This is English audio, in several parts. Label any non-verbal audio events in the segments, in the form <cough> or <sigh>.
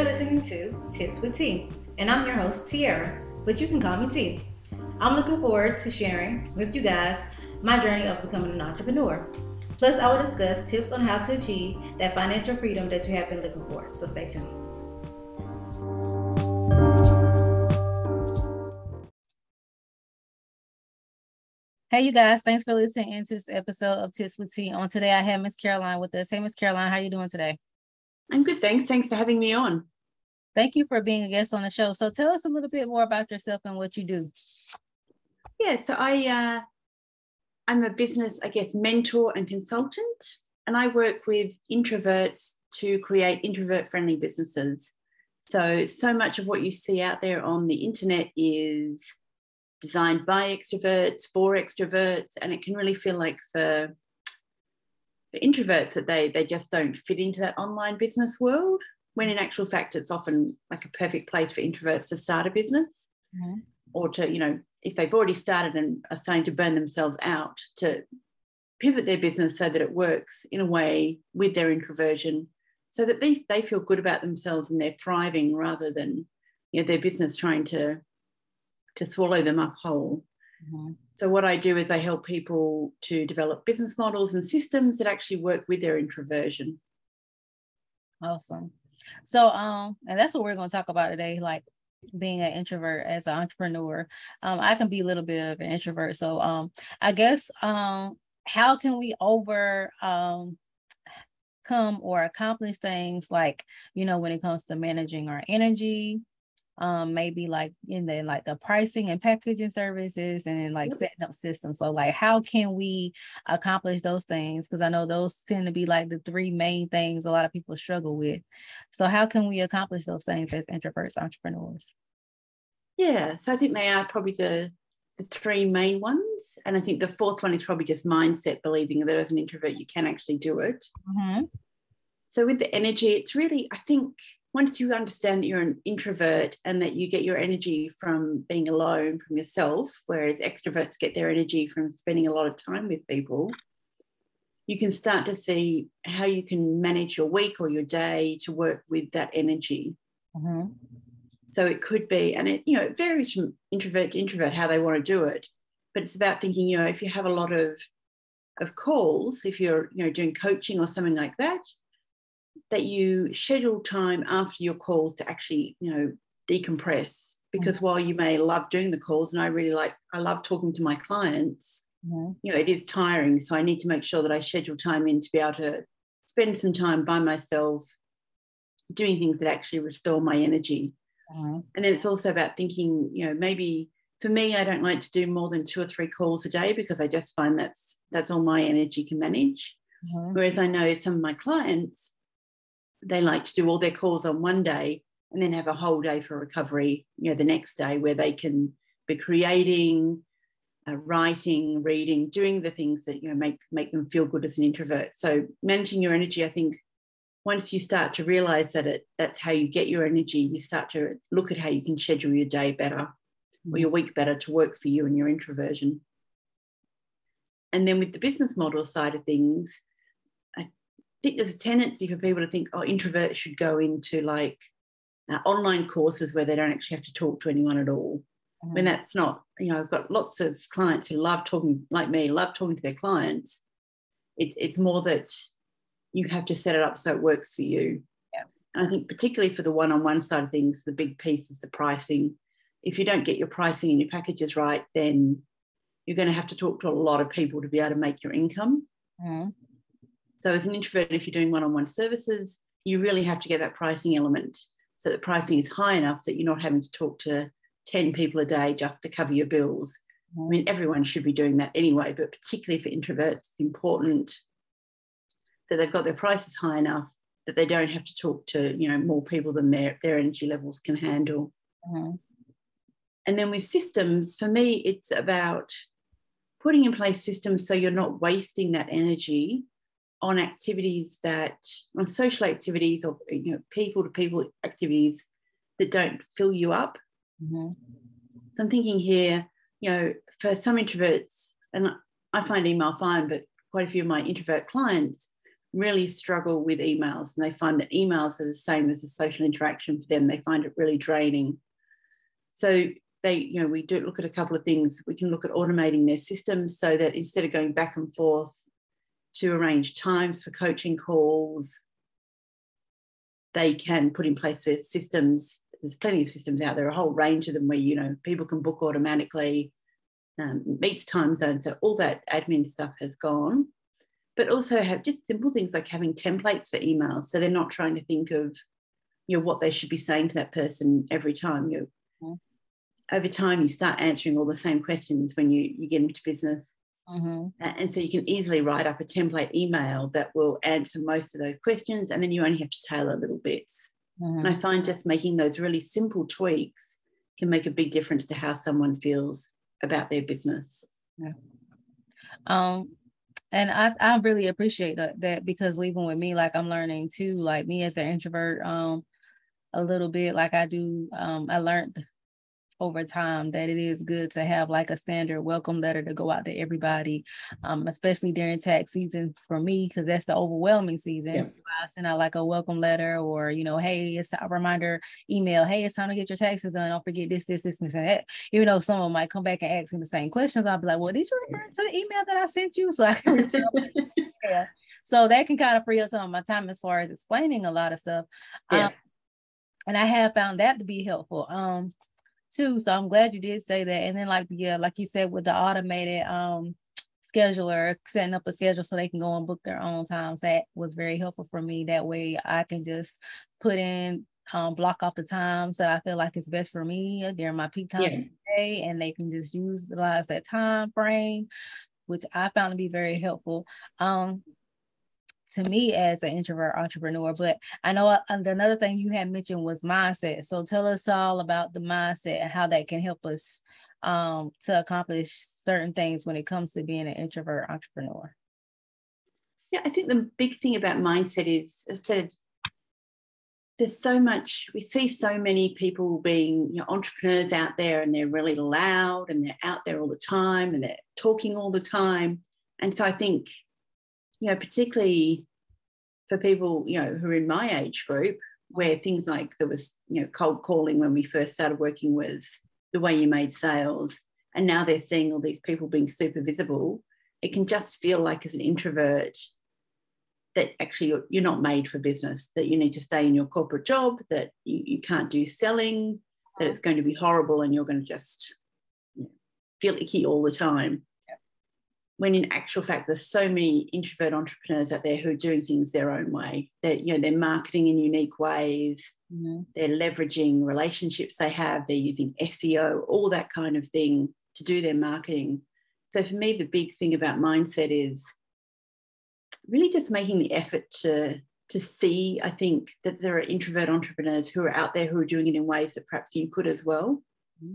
You're listening to Tips with T, and I'm your host, Tiara, but you can call me T. I'm looking forward to sharing with you guys my journey of becoming an entrepreneur. Plus, I will discuss tips on how to achieve that financial freedom that you have been looking for. So stay tuned. Hey, you guys! Thanks for listening to this episode of Tips with T. On today, I have Miss Caroline with us. Hey, Miss Caroline, how you doing today? I'm good, thanks. Thanks for having me on. Thank you for being a guest on the show. So, tell us a little bit more about yourself and what you do. Yeah, so I uh, I'm a business, I guess, mentor and consultant, and I work with introverts to create introvert-friendly businesses. So, so much of what you see out there on the internet is designed by extroverts for extroverts and it can really feel like for, for introverts that they they just don't fit into that online business world when in actual fact it's often like a perfect place for introverts to start a business mm-hmm. or to you know if they've already started and are starting to burn themselves out to pivot their business so that it works in a way with their introversion so that they, they feel good about themselves and they're thriving rather than you know their business trying to to swallow them up whole. Mm-hmm. So, what I do is I help people to develop business models and systems that actually work with their introversion. Awesome. So, um, and that's what we're going to talk about today, like being an introvert as an entrepreneur. Um, I can be a little bit of an introvert. So, um, I guess, um, how can we over, um, come or accomplish things like, you know, when it comes to managing our energy, um maybe like in the like the pricing and packaging services and then like setting up systems. So like how can we accomplish those things? Because i know those tend to be like the three main things a lot of people struggle with. So how can we accomplish those things as introverts entrepreneurs? Yeah so i think they are probably the the three main ones and i think the fourth one is probably just mindset believing that as an introvert you can actually do it. Mm-hmm. so with the energy it's really i think once you understand that you're an introvert and that you get your energy from being alone from yourself, whereas extroverts get their energy from spending a lot of time with people, you can start to see how you can manage your week or your day to work with that energy. Mm-hmm. So it could be, and it you know it varies from introvert to introvert how they want to do it, but it's about thinking you know if you have a lot of of calls, if you're you know doing coaching or something like that, that you schedule time after your calls to actually, you know, decompress. Because mm-hmm. while you may love doing the calls, and I really like, I love talking to my clients, mm-hmm. you know, it is tiring. So I need to make sure that I schedule time in to be able to spend some time by myself doing things that actually restore my energy. Mm-hmm. And then it's also about thinking, you know, maybe for me, I don't like to do more than two or three calls a day because I just find that's that's all my energy can manage. Mm-hmm. Whereas I know some of my clients, they like to do all their calls on one day and then have a whole day for recovery, you know, the next day where they can be creating, uh, writing, reading, doing the things that you know make make them feel good as an introvert. So managing your energy, I think, once you start to realize that it that's how you get your energy, you start to look at how you can schedule your day better or your week better to work for you and your introversion. And then with the business model side of things, think there's a tendency for people to think, oh, introverts should go into like uh, online courses where they don't actually have to talk to anyone at all. Mm-hmm. When that's not, you know, I've got lots of clients who love talking, like me, love talking to their clients. It, it's more that you have to set it up so it works for you. Yeah. And I think, particularly for the one on one side of things, the big piece is the pricing. If you don't get your pricing and your packages right, then you're going to have to talk to a lot of people to be able to make your income. Mm-hmm. So, as an introvert, if you're doing one on one services, you really have to get that pricing element so that pricing is high enough that you're not having to talk to 10 people a day just to cover your bills. I mean, everyone should be doing that anyway, but particularly for introverts, it's important that they've got their prices high enough that they don't have to talk to you know more people than their, their energy levels can handle. Mm-hmm. And then with systems, for me, it's about putting in place systems so you're not wasting that energy on activities that on social activities or you know people to people activities that don't fill you up mm-hmm. so i'm thinking here you know for some introverts and i find email fine but quite a few of my introvert clients really struggle with emails and they find that emails are the same as a social interaction for them. They find it really draining. So they, you know, we do look at a couple of things. We can look at automating their systems so that instead of going back and forth to arrange times for coaching calls, they can put in place their systems. There's plenty of systems out there, a whole range of them where, you know, people can book automatically, um, meets time zones. So all that admin stuff has gone but also have just simple things like having templates for emails. So they're not trying to think of, you know, what they should be saying to that person every time. You mm-hmm. over time you start answering all the same questions when you you get into business. Mm-hmm. And so you can easily write up a template email that will answer most of those questions, and then you only have to tailor little bits. Mm-hmm. And I find just making those really simple tweaks can make a big difference to how someone feels about their business. Yeah. Um, and I, I really appreciate that, that because even with me, like I'm learning too, like me as an introvert, um, a little bit, like I do, um, I learned over time that it is good to have like a standard welcome letter to go out to everybody, um, especially during tax season for me, because that's the overwhelming season. Yeah. So I send out like a welcome letter or, you know, hey, it's a reminder email, hey, it's time to get your taxes done. Don't forget this, this, this, and that. Even though someone might come back and ask me the same questions, I'll be like, well, did you refer to the email that I sent you? <laughs> So I can <laughs> yeah. So that can kind of free up some of my time as far as explaining a lot of stuff. Yeah. Um, and I have found that to be helpful. Um, too. So I'm glad you did say that. And then like yeah, like you said with the automated um scheduler, setting up a schedule so they can go and book their own times. That was very helpful for me. That way I can just put in um, block off the times that I feel like is best for me during my peak times yeah. of the day, and they can just utilize that time frame, which I found to be very helpful. Um, to me as an introvert entrepreneur. But I know uh, another thing you had mentioned was mindset. So tell us all about the mindset and how that can help us um, to accomplish certain things when it comes to being an introvert entrepreneur. Yeah, I think the big thing about mindset is, I said, there's so much, we see so many people being you know, entrepreneurs out there and they're really loud and they're out there all the time and they're talking all the time. And so I think you know, particularly for people, you know, who are in my age group, where things like there was, you know, cold calling when we first started working was the way you made sales. And now they're seeing all these people being super visible. It can just feel like as an introvert that actually you're, you're not made for business, that you need to stay in your corporate job, that you, you can't do selling, that it's going to be horrible and you're going to just you know, feel icky all the time when in actual fact there's so many introvert entrepreneurs out there who are doing things their own way. They're you know they're marketing in unique ways. Mm-hmm. they're leveraging relationships they have. They're using SEO all that kind of thing to do their marketing. So for me the big thing about mindset is really just making the effort to to see i think that there are introvert entrepreneurs who are out there who are doing it in ways that perhaps you could as well. Mm-hmm.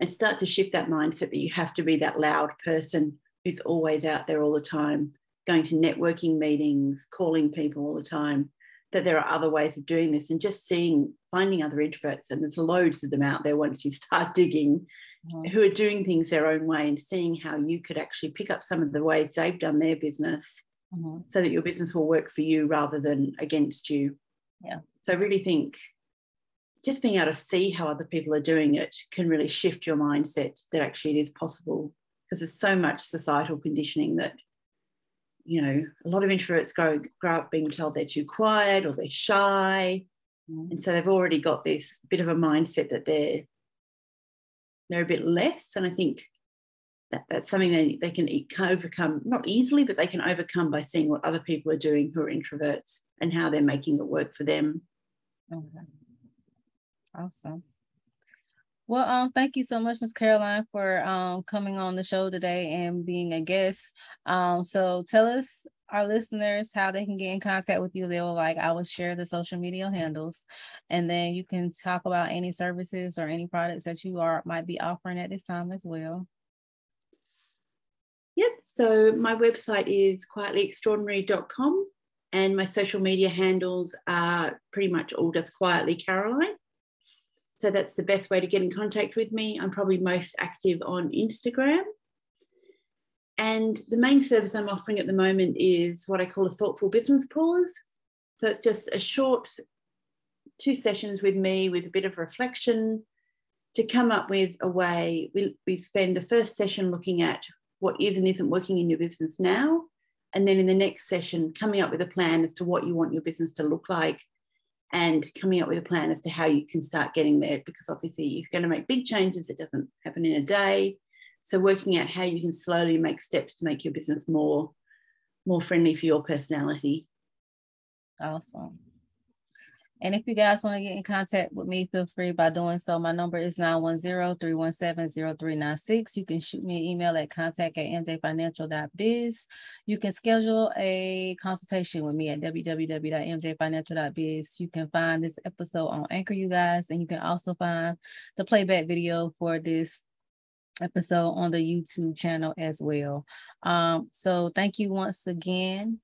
and start to shift that mindset that you have to be that loud person who's always out there all the time, going to networking meetings, calling people all the time, that there are other ways of doing this and just seeing, finding other introverts, and there's loads of them out there once you <laughs> start digging, mm-hmm. who are doing things their own way and seeing how you could actually pick up some of the ways they've done their business mm-hmm. so that your business will work for you rather than against you. Yeah. So I really think just being able to see how other people are doing it can really shift your mindset that actually it is possible because there's so much societal conditioning that you know a lot of introverts grow, grow up being told they're too quiet or they're shy. Mm. and so they've already got this bit of a mindset that they're they're a bit less. And i think that, that's something they, they can, can overcome not easily but they can overcome by seeing what other people are doing who are introverts and how they're making it work for them. Okay. Awesome well, um, thank you so much, Ms. Caroline, for um, coming on the show today and being a guest. Um, so tell us, our listeners, how they can get in contact with you. They will like, I will share the social media handles, and then you can talk about any services or any products that you are might be offering at this time as well. Yep. So my website is quietlyextraordinary.com and my social media handles are pretty much all just quietly Caroline. So that's the best way to get in contact with me. I'm probably most active on Instagram. And the main service I'm offering at the moment is what I call a thoughtful business pause. So it's just a short two sessions with me with a bit of reflection to come up with a way. We, we spend the first session looking at what is and isn't working in your business now. And then in the next session, coming up with a plan as to what you want your business to look like and coming up with a plan as to how you can start getting there. Because obviously, you're going to make big changes, it doesn't happen in a day. So, working out how you can slowly make steps to make your business more, more friendly for your personality. Awesome. And if you guys want to get in contact with me, feel free by doing so. My number is 910-317-0396. You can shoot me an email at contact at mjfinancial.biz. You can schedule a consultation with me at www.mjfinancial.biz. You can find this episode on Anchor, you guys, and you can also find the playback video for this episode on the YouTube channel as well. Um, so thank you once again.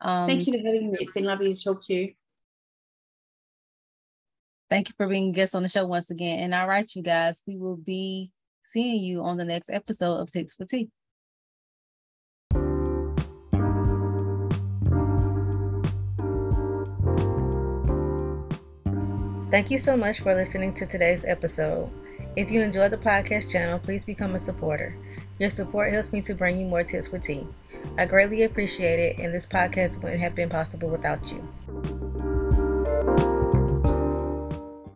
Um, thank you for having me. It's been lovely to talk to you. Thank you for being guests on the show once again. And all right, you guys, we will be seeing you on the next episode of Tips for T. Thank you so much for listening to today's episode. If you enjoyed the podcast channel, please become a supporter. Your support helps me to bring you more tips for tea. I greatly appreciate it, and this podcast wouldn't have been possible without you.